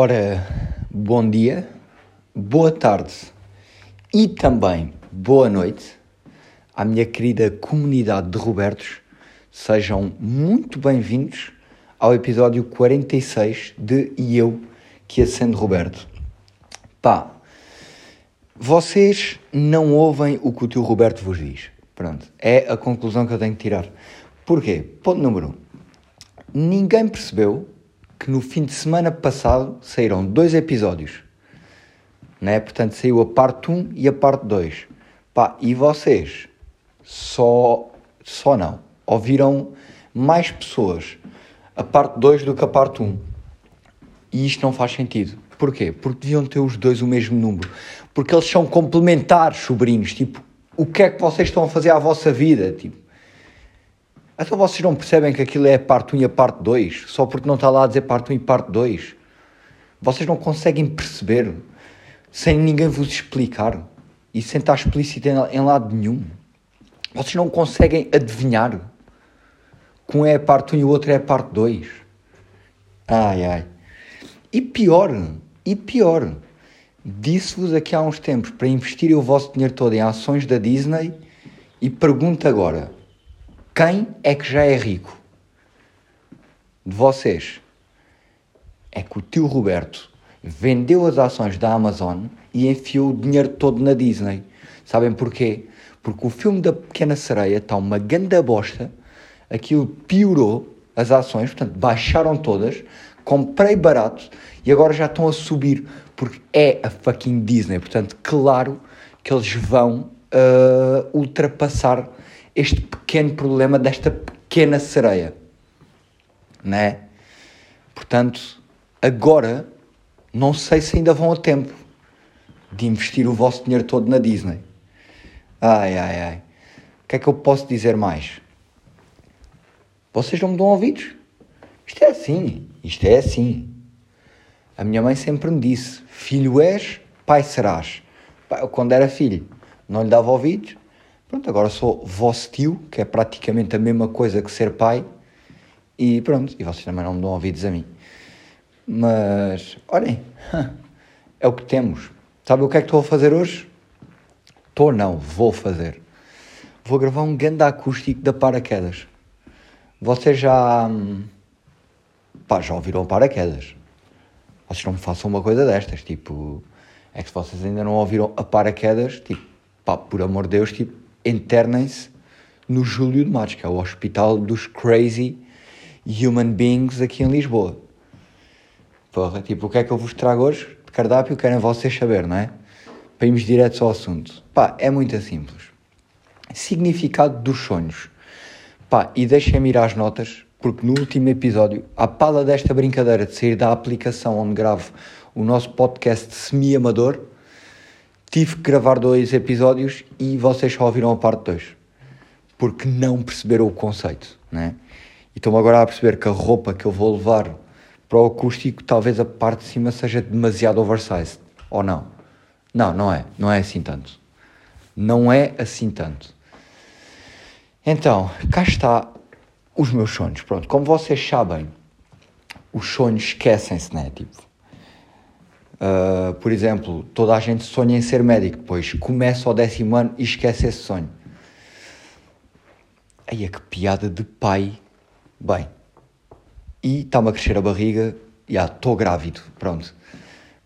Ora, bom dia, boa tarde e também boa noite à minha querida comunidade de Robertos. Sejam muito bem-vindos ao episódio 46 de E Eu que acendo Roberto. Pá, vocês não ouvem o que o tio Roberto vos diz. Pronto, é a conclusão que eu tenho que tirar. Porquê? Ponto número 1. Um. Ninguém percebeu que no fim de semana passado saíram dois episódios. Né? Portanto, saiu a parte 1 e a parte 2. Pá, e vocês só, só não. Ouviram mais pessoas a parte 2 do que a parte 1. E isto não faz sentido. Porquê? Porque deviam ter os dois o mesmo número. Porque eles são complementares, sobrinhos. Tipo, o que é que vocês estão a fazer à vossa vida? Tipo, então vocês não percebem que aquilo é parte 1 e a parte 2? Só porque não está lá a dizer parte 1 e parte 2? Vocês não conseguem perceber sem ninguém vos explicar e sem estar explícito em lado nenhum. Vocês não conseguem adivinhar que um é a parte 1 e o outro é a parte 2. Ai ai. E pior, e pior, disse-vos aqui há uns tempos para investirem o vosso dinheiro todo em ações da Disney e pergunto agora quem é que já é rico? De vocês. É que o tio Roberto vendeu as ações da Amazon e enfiou o dinheiro todo na Disney. Sabem porquê? Porque o filme da Pequena Sereia está uma ganda bosta, aquilo piorou as ações, portanto baixaram todas, comprei barato e agora já estão a subir, porque é a fucking Disney. Portanto, claro que eles vão uh, ultrapassar este pequeno problema desta pequena sereia, né? Portanto, agora não sei se ainda vão a tempo de investir o vosso dinheiro todo na Disney. Ai, ai, ai. O que é que eu posso dizer mais? Vocês não me dão ouvidos? Isto é assim, isto é assim. A minha mãe sempre me disse: Filho és, pai serás. Quando era filho, não lhe dava ouvidos, Pronto, agora sou vosso tio, que é praticamente a mesma coisa que ser pai, e pronto, e vocês também não me dão ouvidos a mim. Mas, olhem, é o que temos. Sabe o que é que estou a fazer hoje? Estou não, vou fazer. Vou gravar um grande acústico da paraquedas. Vocês já. Pá, já ouviram paraquedas. Vocês não me façam uma coisa destas, tipo. É que se vocês ainda não ouviram a paraquedas, tipo, pá, por amor de Deus, tipo, internem-se no Júlio de Matos, que é o hospital dos crazy human beings aqui em Lisboa. Porra, tipo, o que é que eu vos trago hoje? De cardápio querem vocês saber, não é? Para irmos direto ao assunto. Pá, é muito simples. Significado dos sonhos. Pá, e deixem-me ir às notas, porque no último episódio, à pala desta brincadeira de sair da aplicação onde gravo o nosso podcast semi-amador, tive que gravar dois episódios e vocês só ouviram a parte 2 porque não perceberam o conceito, né? E estão agora a perceber que a roupa que eu vou levar para o acústico, talvez a parte de cima seja demasiado oversized, ou não? Não, não é, não é assim tanto. Não é assim tanto. Então, cá está os meus sonhos. Pronto, como vocês sabem, os sonhos esquecem-se, né? Tipo, Uh, por exemplo, toda a gente sonha em ser médico, depois começa o décimo ano e esquece esse sonho. Aí é que piada de pai. Bem, e está-me a crescer a barriga, já estou grávido, pronto.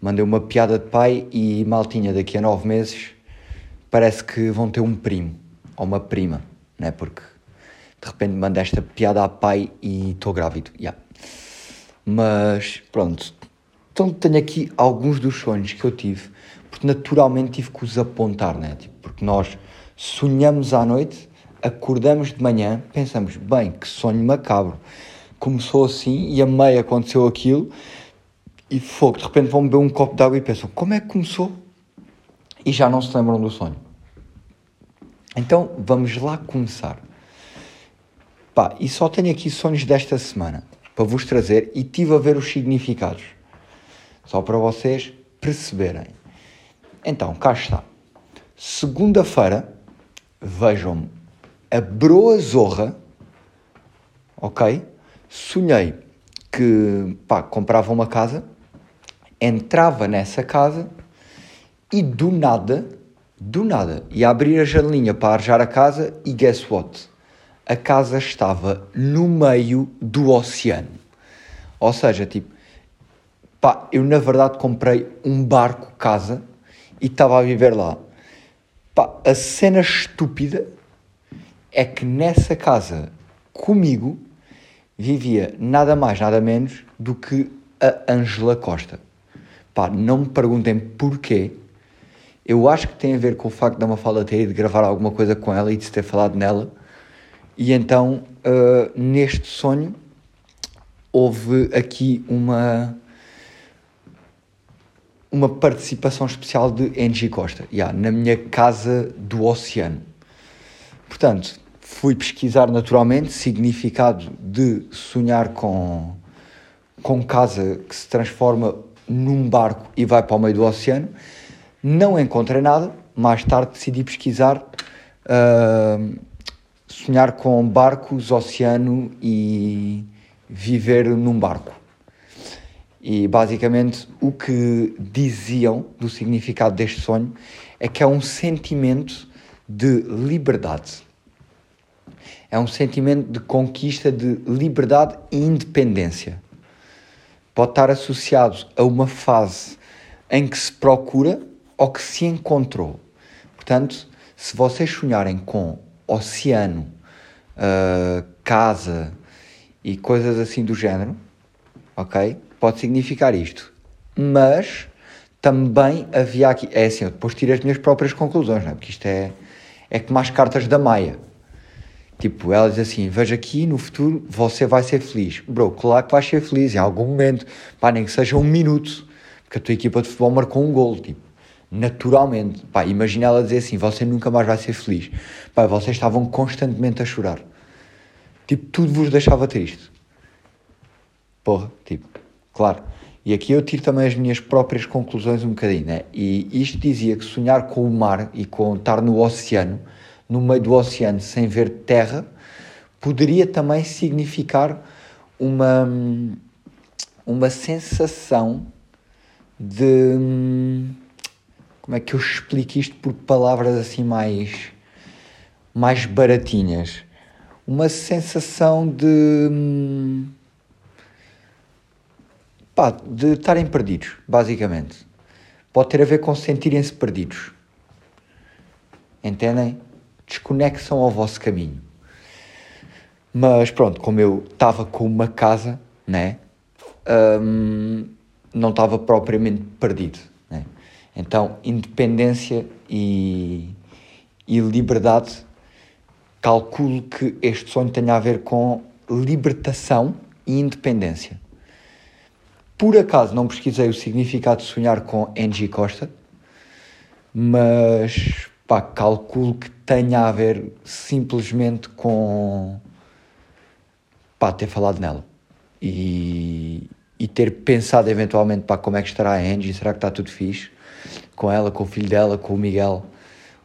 Mandei uma piada de pai e maltinha daqui a nove meses parece que vão ter um primo ou uma prima, né? Porque de repente mandei esta piada a pai e estou grávido, já. Mas pronto, então tenho aqui alguns dos sonhos que eu tive, porque naturalmente tive que os apontar, né? Tipo, porque nós sonhamos à noite, acordamos de manhã, pensamos, bem, que sonho macabro. Começou assim e a meia aconteceu aquilo e fogo, de repente vão beber um copo de água e pensam, como é que começou? E já não se lembram do sonho. Então vamos lá começar. Pá, e só tenho aqui sonhos desta semana para vos trazer e tive a ver os significados. Só para vocês perceberem. Então, cá está. Segunda-feira, vejam-me, a broa zorra, ok? Sonhei que, pá, comprava uma casa entrava nessa casa e do nada, do nada, ia abrir a janelinha para arejar a casa e guess what? A casa estava no meio do oceano. Ou seja, tipo, pá, eu na verdade comprei um barco casa e estava a viver lá. Pá, a cena estúpida é que nessa casa, comigo, vivia nada mais, nada menos do que a Ângela Costa. Pá, não me perguntem porquê. Eu acho que tem a ver com o facto da Mafalda ter ido gravar alguma coisa com ela e de se ter falado nela. E então, uh, neste sonho, houve aqui uma uma participação especial de Angie Costa, yeah, na minha casa do oceano. Portanto, fui pesquisar naturalmente significado de sonhar com, com casa que se transforma num barco e vai para o meio do oceano. Não encontrei nada. Mais tarde decidi pesquisar uh, sonhar com barcos, oceano e viver num barco. E basicamente o que diziam do significado deste sonho é que é um sentimento de liberdade. É um sentimento de conquista de liberdade e independência. Pode estar associado a uma fase em que se procura ou que se encontrou. Portanto, se vocês sonharem com oceano, uh, casa e coisas assim do género, ok? Pode significar isto. Mas também havia aqui. É assim, eu depois tiro as minhas próprias conclusões, não é? Porque isto é, é como as cartas da Maia. Tipo, ela diz assim: veja aqui no futuro você vai ser feliz. Bro, claro que vais ser feliz em algum momento, pá, nem que seja um minuto, porque a tua equipa de futebol marcou um gol, tipo, naturalmente. Pá, imagina ela dizer assim: você nunca mais vai ser feliz. Pá, vocês estavam constantemente a chorar. Tipo, tudo vos deixava triste. Porra, tipo, Claro. E aqui eu tiro também as minhas próprias conclusões um bocadinho, né? E isto dizia que sonhar com o mar e com estar no oceano, no meio do oceano, sem ver terra, poderia também significar uma, uma sensação de. Como é que eu explico isto por palavras assim mais. mais baratinhas? Uma sensação de Pá, de estarem perdidos, basicamente. Pode ter a ver com sentirem-se perdidos. Entendem? Desconexam ao vosso caminho. Mas pronto, como eu estava com uma casa, né? Um, não estava propriamente perdido. Né? Então, independência e, e liberdade, calculo que este sonho tenha a ver com libertação e independência. Por acaso não pesquisei o significado de sonhar com Angie Costa, mas pá, calculo que tenha a ver simplesmente com pá, ter falado nela e, e ter pensado eventualmente pá, como é que estará a Angie, será que está tudo fixe com ela, com o filho dela, com o Miguel.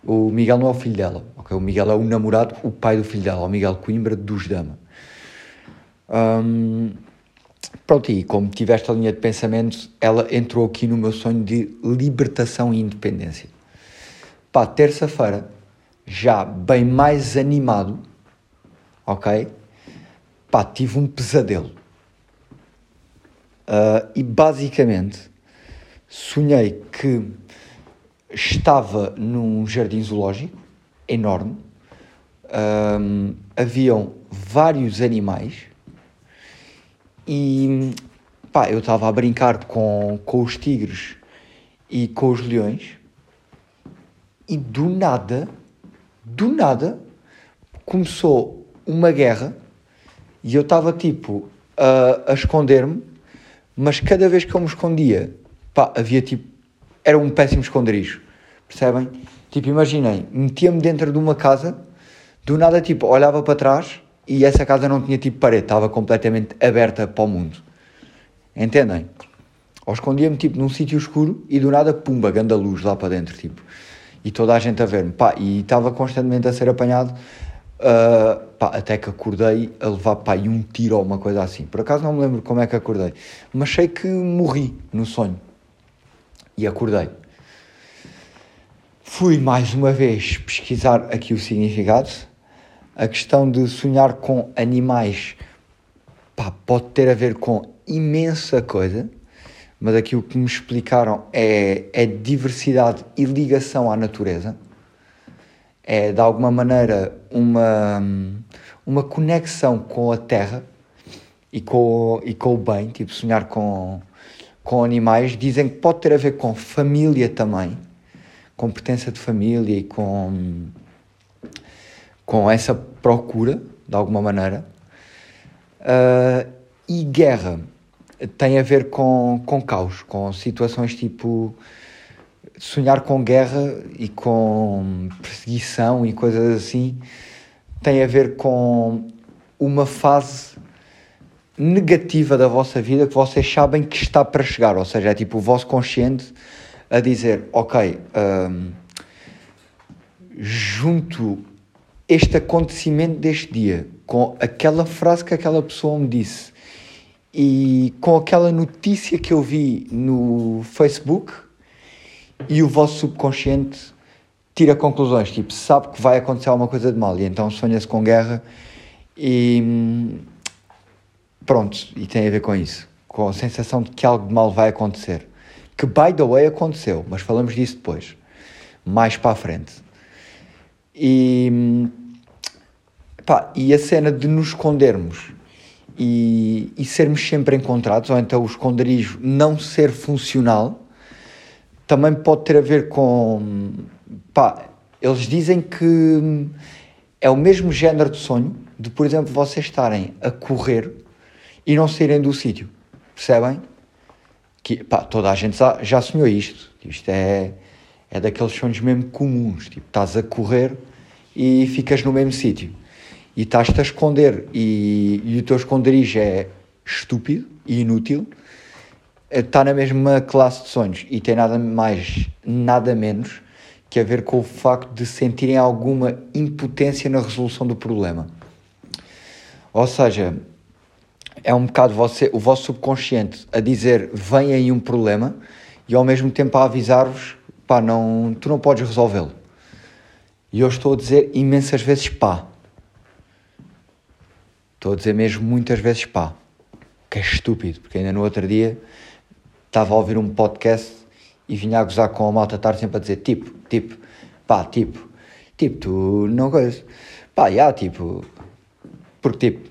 O Miguel não é o filho dela, o Miguel é o namorado, o pai do filho dela, o Miguel Coimbra dos Dama. Um, Pronto, e como tive esta linha de pensamento, ela entrou aqui no meu sonho de libertação e independência. Pá, terça-feira, já bem mais animado, ok? Pá, tive um pesadelo. Uh, e basicamente sonhei que estava num jardim zoológico enorme, um, haviam vários animais e pá, eu estava a brincar com, com os tigres e com os leões e do nada, do nada, começou uma guerra e eu estava tipo a, a esconder-me, mas cada vez que eu me escondia, pá, havia tipo, era um péssimo esconderijo, percebem? Tipo, imaginem, metia-me dentro de uma casa, do nada, tipo, olhava para trás e essa casa não tinha tipo parede, estava completamente aberta para o mundo. Entendem? Ou escondia-me tipo num sítio escuro e do nada, pumba, ganda luz lá para dentro, tipo. E toda a gente a ver-me, pá, e estava constantemente a ser apanhado, uh, pá, até que acordei a levar, pá, e um tiro ou uma coisa assim. Por acaso não me lembro como é que acordei, mas sei que morri no sonho. e acordei. Fui mais uma vez pesquisar aqui o significado. A questão de sonhar com animais pá, pode ter a ver com imensa coisa, mas aqui o que me explicaram é, é diversidade e ligação à natureza. É de alguma maneira uma, uma conexão com a terra e com, e com o bem, tipo sonhar com, com animais. Dizem que pode ter a ver com família também com pertença de família e com, com essa procura, de alguma maneira. Uh, e guerra tem a ver com, com caos, com situações tipo sonhar com guerra e com perseguição e coisas assim tem a ver com uma fase negativa da vossa vida que vocês sabem que está para chegar, ou seja, é tipo o vosso consciente a dizer, ok, um, junto este acontecimento deste dia com aquela frase que aquela pessoa me disse e com aquela notícia que eu vi no Facebook e o vosso subconsciente tira conclusões, tipo, sabe que vai acontecer alguma coisa de mal e então sonha-se com guerra e pronto, e tem a ver com isso, com a sensação de que algo de mal vai acontecer que by the way aconteceu, mas falamos disso depois, mais para a frente. E, pá, e a cena de nos escondermos e, e sermos sempre encontrados, ou então o esconderijo não ser funcional, também pode ter a ver com. Pá, eles dizem que é o mesmo género de sonho de, por exemplo, vocês estarem a correr e não saírem do sítio. Percebem? que pá, toda a gente já, sonhou isto. Isto é, é daqueles sonhos mesmo comuns. Tipo, estás a correr e ficas no mesmo sítio. E estás-te a esconder e, e o teu esconderijo é estúpido e inútil. Está na mesma classe de sonhos e tem nada mais, nada menos que a ver com o facto de sentirem alguma impotência na resolução do problema. Ou seja, é um bocado você, o vosso subconsciente a dizer vem aí um problema e ao mesmo tempo a avisar-vos pá, não, tu não podes resolvê-lo. E eu estou a dizer imensas vezes pá. Estou a dizer mesmo muitas vezes pá. Que é estúpido, porque ainda no outro dia estava a ouvir um podcast e vinha a gozar com a malta estar sempre a dizer tipo, tipo, pá, tipo, tipo, tu não coisas. Pá, já, tipo, porque tipo,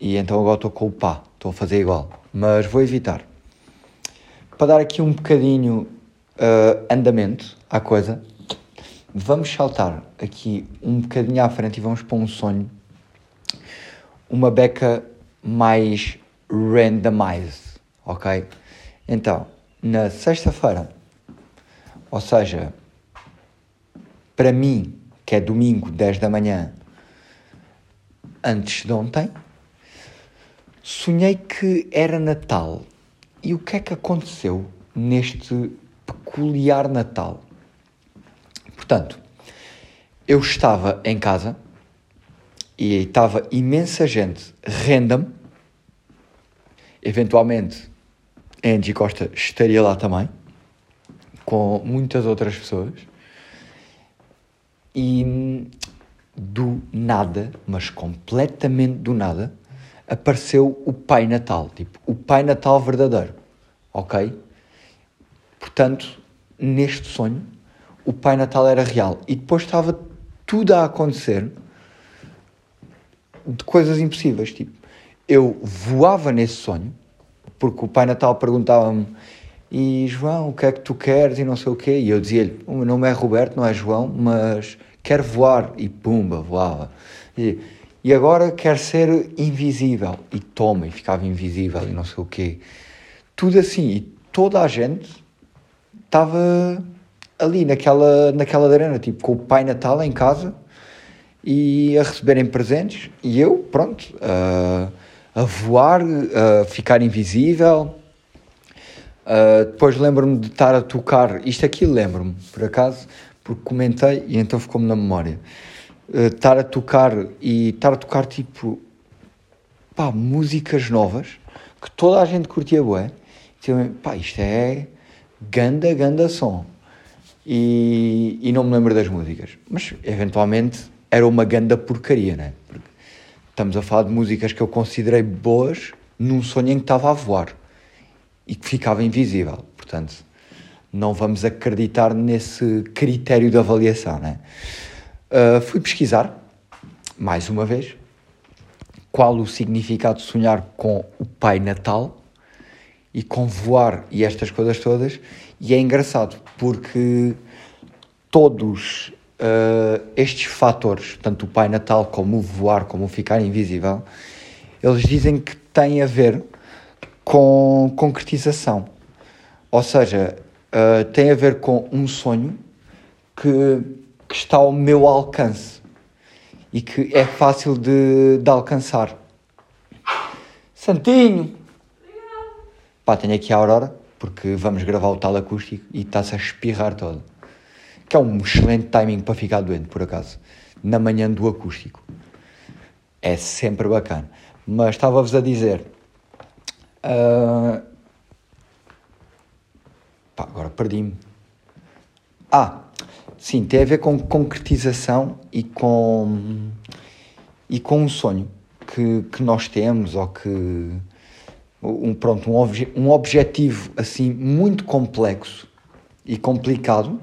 e então agora estou com o pá, estou a fazer igual, mas vou evitar. Para dar aqui um bocadinho uh, andamento à coisa, vamos saltar aqui um bocadinho à frente e vamos para um sonho, uma beca mais randomized, ok? Então, na sexta-feira, ou seja, para mim, que é domingo, 10 da manhã, antes de ontem, Sonhei que era Natal. E o que é que aconteceu neste peculiar Natal? Portanto, eu estava em casa e estava imensa gente random. Eventualmente, Angie Costa estaria lá também, com muitas outras pessoas. E do nada, mas completamente do nada, apareceu o Pai Natal, tipo, o Pai Natal verdadeiro, ok? Portanto, neste sonho, o Pai Natal era real e depois estava tudo a acontecer de coisas impossíveis, tipo, eu voava nesse sonho, porque o Pai Natal perguntava-me e João, o que é que tu queres e não sei o quê, e eu dizia-lhe, o meu nome é Roberto, não é João, mas quero voar, e pumba, voava. E, e agora quer ser invisível. E toma, e ficava invisível e não sei o quê. Tudo assim. E toda a gente estava ali naquela, naquela arena, tipo, com o Pai Natal em casa e a receberem presentes. E eu, pronto, uh, a voar, a ficar invisível. Uh, depois lembro-me de estar a tocar, isto aqui lembro-me, por acaso, porque comentei e então ficou-me na memória uh, estar a tocar e estar a tocar tipo pá, músicas novas que toda a gente curtia bué. Então, pá, isto é ganda, ganda som. E, e não me lembro das músicas. Mas, eventualmente, era uma ganda porcaria, né? Porque estamos a falar de músicas que eu considerei boas num sonho em que estava a voar e que ficava invisível. Portanto, não vamos acreditar nesse critério de avaliação, né? Uh, fui pesquisar, mais uma vez, qual o significado de sonhar com o Pai Natal e com voar e estas coisas todas. E é engraçado porque todos uh, estes fatores, tanto o Pai Natal como o voar, como o ficar invisível, eles dizem que têm a ver com concretização. Ou seja, uh, tem a ver com um sonho que, que está ao meu alcance e que é fácil de, de alcançar. Santinho! Pá, tenho aqui a Aurora, porque vamos gravar o tal acústico e está-se a espirrar todo. Que é um excelente timing para ficar doente, por acaso. Na manhã do acústico. É sempre bacana. Mas estava-vos a dizer. Uh... Pá, agora perdi-me. Ah, sim, tem a ver com concretização e com. e com um sonho que, que nós temos ou que um, pronto, um, obje, um objetivo assim muito complexo e complicado,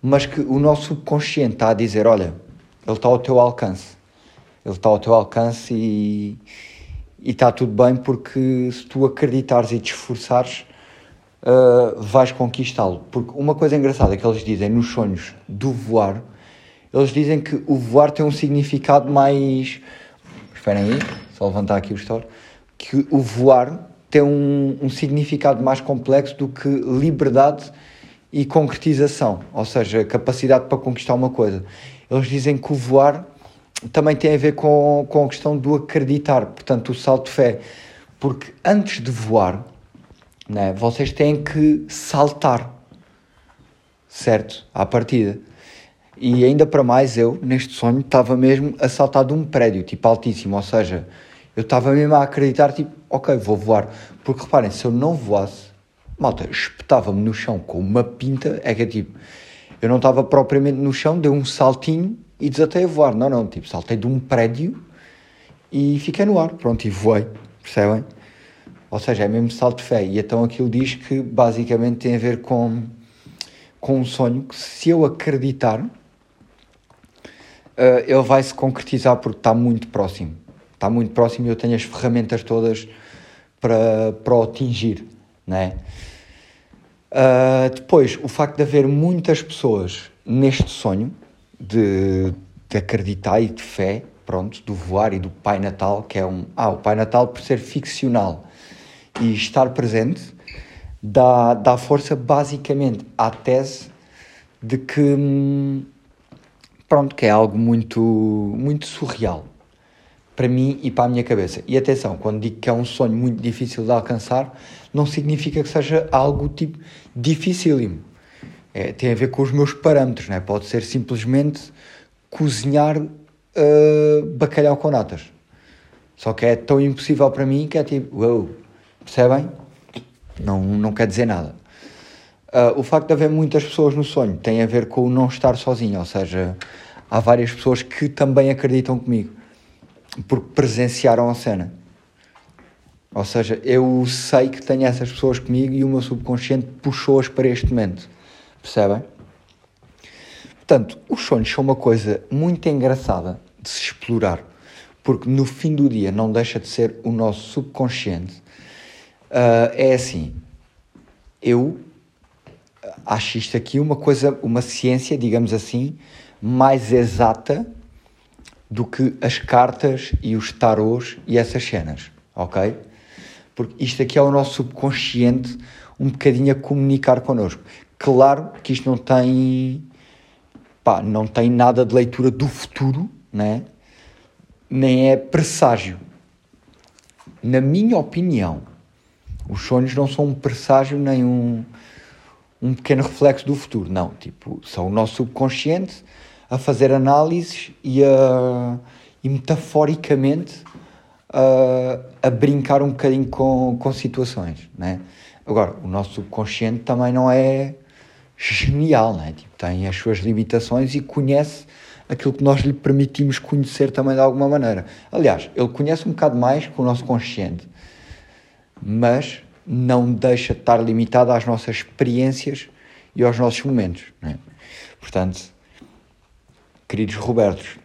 mas que o nosso subconsciente está a dizer: olha, ele está ao teu alcance, ele está ao teu alcance e, e está tudo bem, porque se tu acreditares e te esforçares, uh, vais conquistá-lo. Porque uma coisa engraçada que eles dizem nos sonhos do voar, eles dizem que o voar tem um significado mais. Esperem aí, só levantar aqui o store que o voar tem um, um significado mais complexo do que liberdade e concretização, ou seja, capacidade para conquistar uma coisa. Eles dizem que o voar também tem a ver com, com a questão do acreditar, portanto, o salto de fé. Porque antes de voar, né, vocês têm que saltar, certo? À partida. E ainda para mais, eu, neste sonho, estava mesmo a saltar de um prédio, tipo altíssimo, ou seja, eu estava mesmo a acreditar, tipo, ok, vou voar. Porque reparem, se eu não voasse, malta, espetava-me no chão com uma pinta, é que é tipo, eu não estava propriamente no chão, dei um saltinho e desatei a voar. Não, não, tipo, saltei de um prédio e fiquei no ar, pronto, e voei, percebem? Ou seja, é mesmo salto de fé. E então aquilo diz que basicamente tem a ver com, com um sonho que se eu acreditar, uh, ele vai se concretizar porque está muito próximo está muito próximo e eu tenho as ferramentas todas para, para o atingir, né? Uh, depois, o facto de haver muitas pessoas neste sonho de, de acreditar e de fé, pronto, do voar e do Pai Natal, que é um... Ah, o Pai Natal por ser ficcional e estar presente, dá, dá força basicamente à tese de que, hum, pronto, que é algo muito, muito surreal, para mim e para a minha cabeça. E atenção, quando digo que é um sonho muito difícil de alcançar, não significa que seja algo tipo dificílimo. É, tem a ver com os meus parâmetros, né? pode ser simplesmente cozinhar uh, bacalhau com natas. Só que é tão impossível para mim que é tipo, uau, percebem? Não, não quer dizer nada. Uh, o facto de haver muitas pessoas no sonho tem a ver com o não estar sozinho, ou seja, há várias pessoas que também acreditam comigo porque presenciaram a cena. Ou seja, eu sei que tenho essas pessoas comigo e o meu subconsciente puxou-as para este momento. Percebem? Portanto, os sonhos são uma coisa muito engraçada de se explorar, porque no fim do dia não deixa de ser o nosso subconsciente. Uh, é assim, eu acho isto aqui uma coisa, uma ciência, digamos assim, mais exata do que as cartas e os tarôs e essas cenas, ok? Porque isto aqui é o nosso subconsciente um bocadinho a comunicar connosco. Claro que isto não tem, pá, não tem nada de leitura do futuro, né? nem é presságio. Na minha opinião, os sonhos não são um presságio nem um, um pequeno reflexo do futuro, não. Tipo, são o nosso subconsciente a fazer análises e, a, e metaforicamente a, a brincar um bocadinho com, com situações, né? Agora, o nosso subconsciente também não é genial, né? tipo, tem as suas limitações e conhece aquilo que nós lhe permitimos conhecer também de alguma maneira. Aliás, ele conhece um bocado mais que o nosso consciente, mas não deixa de estar limitado às nossas experiências e aos nossos momentos. Né? Portanto, queridos Robertos,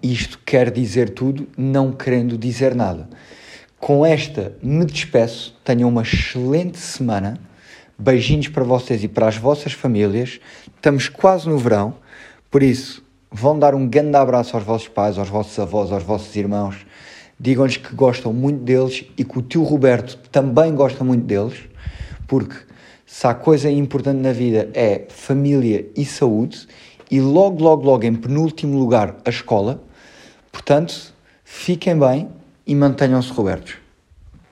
isto quer dizer tudo, não querendo dizer nada. Com esta me despeço, tenham uma excelente semana. Beijinhos para vocês e para as vossas famílias. Estamos quase no verão, por isso vão dar um grande abraço aos vossos pais, aos vossos avós, aos vossos irmãos. Digam-lhes que gostam muito deles e que o tio Roberto também gosta muito deles, porque se há coisa importante na vida é família e saúde, e logo, logo, logo em penúltimo lugar a escola. Portanto, fiquem bem e mantenham-se Robertos.